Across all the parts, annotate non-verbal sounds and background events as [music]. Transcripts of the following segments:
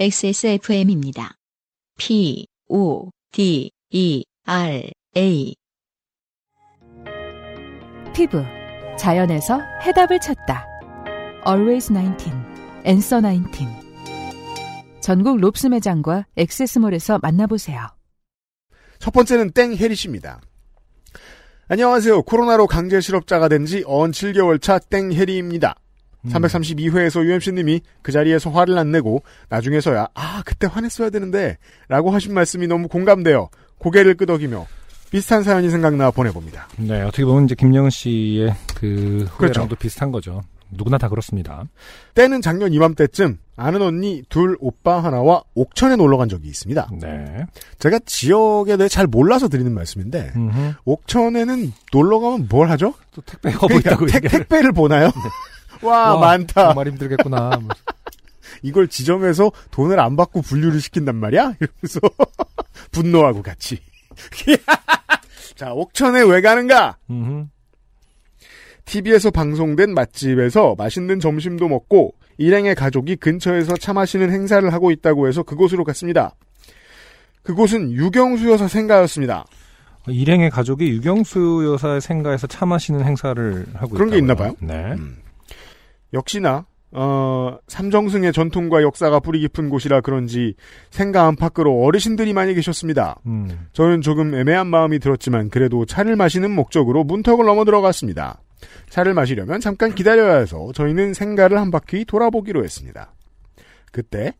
XSFM입니다. P, O, D, E, R, A. 피부. 자연에서 해답을 찾다. Always 19. Answer 19. 전국 롭스 매장과 액세스몰에서 만나보세요. 첫 번째는 땡혜리 씨입니다. 안녕하세요. 코로나로 강제 실업자가 된 지 언 7개월 차 땡혜리입니다. 332회에서 UMC님이 그 자리에서 화를 안 내고 나중에서야 아 그때 화냈어야 되는데 라고 하신 말씀이 너무 공감되어 고개를 끄덕이며 비슷한 사연이 생각나 보내봅니다. 네, 어떻게 보면 이제 김영은 씨의 그 후회랑도 그렇죠. 비슷한 거죠. 누구나 다 그렇습니다. 때는 작년 이맘때쯤 아는 언니 둘 오빠 하나와 옥천에 놀러 간 적이 있습니다. 네. 제가 지역에 대해 잘 몰라서 드리는 말씀인데 음흠. 옥천에는 놀러 가면 뭘 하죠? 또 택배 여보 있다고 택. 택배를 보나요? [laughs] 와, 와, 많다. 정말 힘들겠구나. 뭐. [laughs] 이걸 지점에서 돈을 안 받고 분류를 시킨단 말이야? 이러면서 [laughs] 분노하고 같이. [laughs] 자, 옥천에 왜 가는가? TV에서 방송된 맛집에서 맛있는 점심도 먹고 일행의 가족이 근처에서 차 마시는 행사를 하고 있다고 해서 그곳으로 갔습니다. 그곳은 유경수 여사 생가였습니다. 일행의 가족이 유경수 여사의 생가에서 차 마시는 행사를 하고 그런 게 있다고요? 있나 봐요? 네. 음. 역시나 어, 삼정승의 전통과 역사가 뿌리 깊은 곳이라 그런지 생가 안팎으로 어르신들이 많이 계셨습니다. 음. 저는 조금 애매한 마음이 들었지만 그래도 차를 마시는 목적으로 문턱을 넘어 들어갔습니다. 차를 마시려면 잠깐 기다려야 해서 저희는 생가를 한 바퀴 돌아보기로 했습니다. 그때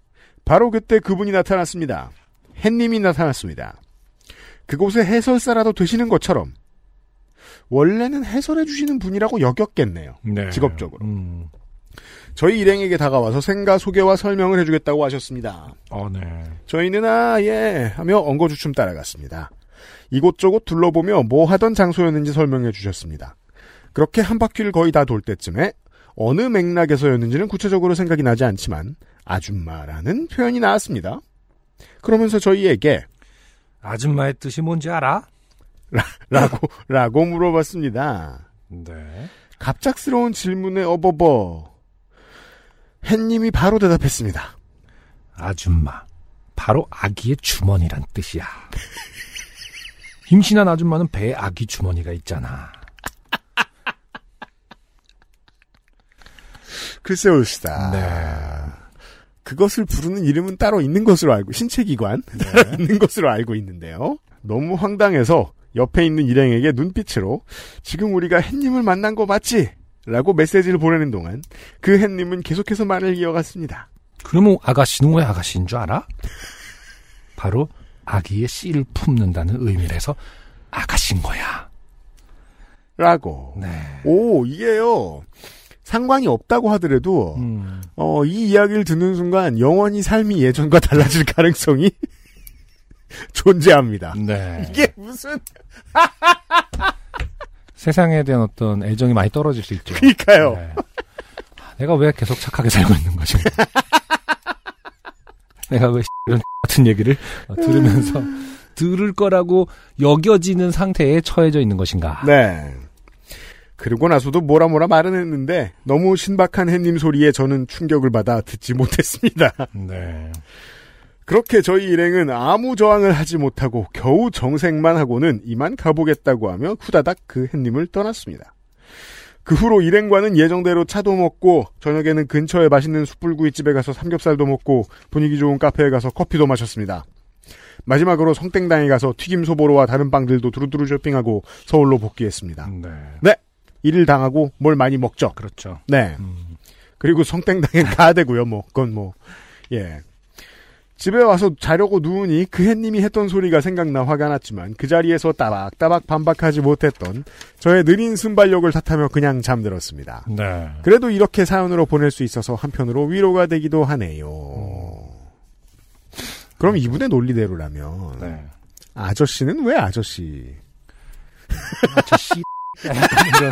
바로 그때 그분이 나타났습니다. 햇님이 나타났습니다. 그곳에 해설사라도 되시는 것처럼 원래는 해설해 주시는 분이라고 여겼겠네요. 네. 직업적으로. 음. 저희 일행에게 다가와서 생가 소개와 설명을 해주겠다고 하셨습니다. 어, 네. 저희는 아, 예, 하며 엉거주춤 따라갔습니다. 이곳저곳 둘러보며 뭐 하던 장소였는지 설명해 주셨습니다. 그렇게 한 바퀴를 거의 다 돌 때쯤에 어느 맥락에서였는지는 구체적으로 생각이 나지 않지만 아줌마라는 표현이 나왔습니다. 그러면서 저희에게 아줌마의 뜻이 뭔지 알아? 라고 라고 물어봤습니다. 네. 갑작스러운 질문에 어버버 햇님이 바로 대답했습니다. 아줌마. 바로 아기의 주머니란 뜻이야. 임신한 아줌마는 배에 아기 주머니가 있잖아. 글쎄 옳시다. 네. 그것을 부르는 이름은 따로 있는 것으로 알고 신체기관 따로 [laughs] 있는 것으로 알고 있는데요. 너무 황당해서 옆에 있는 일행에게 눈빛으로 지금 우리가 햇님을 만난 거 맞지? 라고 메시지를 보내는 동안 그 햇님은 계속해서 말을 이어갔습니다. 그러면 아가씨는 왜 아가씨인 줄 알아? 바로 아기의 씨를 품는다는 의미에서 아가씨인 거야. 라고. 네. 오, 이게요. 상관이 없다고 하더라도 음. 어, 이 이야기를 듣는 순간 영원히 삶이 예전과 달라질 가능성이 [laughs] 존재합니다. 네. 이게 무슨 [laughs] 세상에 대한 어떤 애정이 많이 떨어질 수 있죠. 그러니까요. 네. 내가 왜 계속 착하게 살고 있는 거지? [laughs] 내가 왜 이런 같은 얘기를 어, 들으면서 [laughs] 들을 거라고 여겨지는 상태에 처해져 있는 것인가? 네. 그러고 나서도 뭐라 뭐라 말은 했는데 너무 신박한 햇님 소리에 저는 충격을 받아 듣지 못했습니다. 네. 그렇게 저희 일행은 아무 저항을 하지 못하고 겨우 정색만 하고는 이만 가보겠다고 하며 후다닥 그 햇님을 떠났습니다. 그 후로 일행과는 예정대로 차도 먹고 저녁에는 근처에 맛있는 숯불구이집에 가서 삼겹살도 먹고 분위기 좋은 카페에 가서 커피도 마셨습니다. 마지막으로 성땡당에 가서 튀김 소보로와 다른 빵들도 두루두루 쇼핑하고 서울로 복귀했습니다. 네. 일을 당하고 뭘 많이 먹죠. 그렇죠. 네. 음. 그리고 성땡당에 가야 되고요, 뭐. 그건 뭐. 예. 집에 와서 자려고 누우니 그 햇님이 했던 소리가 생각나 화가 났지만 그 자리에서 따박따박 반박하지 못했던 저의 느린 순발력을 탓하며 그냥 잠들었습니다. 네. 그래도 이렇게 사연으로 보낼 수 있어서 한편으로 위로가 되기도 하네요. 그럼 이분의 논리대로라면 네. 아저씨는 왜 아저씨? 저 씨. [laughs] 이런.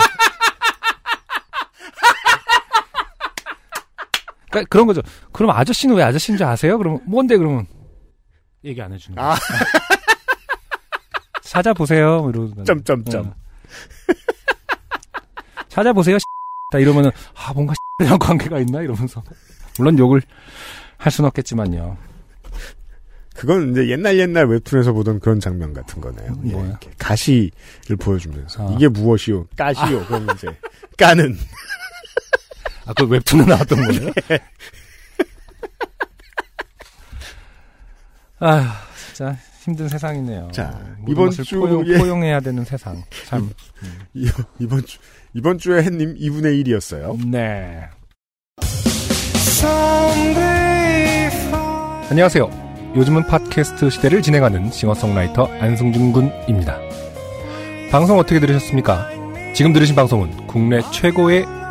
그러니까 그런 거죠. 그럼 아저씨는 왜 아저씨인 줄 아세요? 그러면 뭔데 그러면 얘기 안 해주는 거예요. 아. [laughs] 찾아보세요. 뭐 이러고 점점점. 어. 찾아보세요. [laughs] 다 이러면은 아 뭔가 [laughs] 랑 관계가 있나 이러면서 물론 욕을 할 수는 없겠지만요. 그건 이제 옛날 옛날 웹툰에서 보던 그런 장면 같은 거네요. 예, 뭐야? 이렇게 가시를 보여주면서 아. 이게 무엇이요? 까시요. 그러면 이제 까는 아, 그 웹툰에 나왔던 거예요? [laughs] 아, 진짜 힘든 세상이네요. 자, 이번 주에- 포용, 포용 해야 되는 세상. 참. [laughs] 이- 이번 주 이번 주에 햇님 2분의 1이었어요. 네. 안녕하세요. 요즘은 팟캐스트 시대를 진행하는 싱어송라이터 안승준 군입니다. 방송 어떻게 들으셨습니까? 지금 들으신 방송은 국내 최고의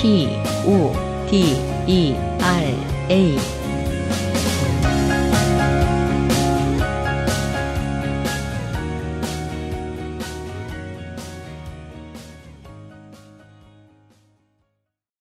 P, O, D, E, R, A.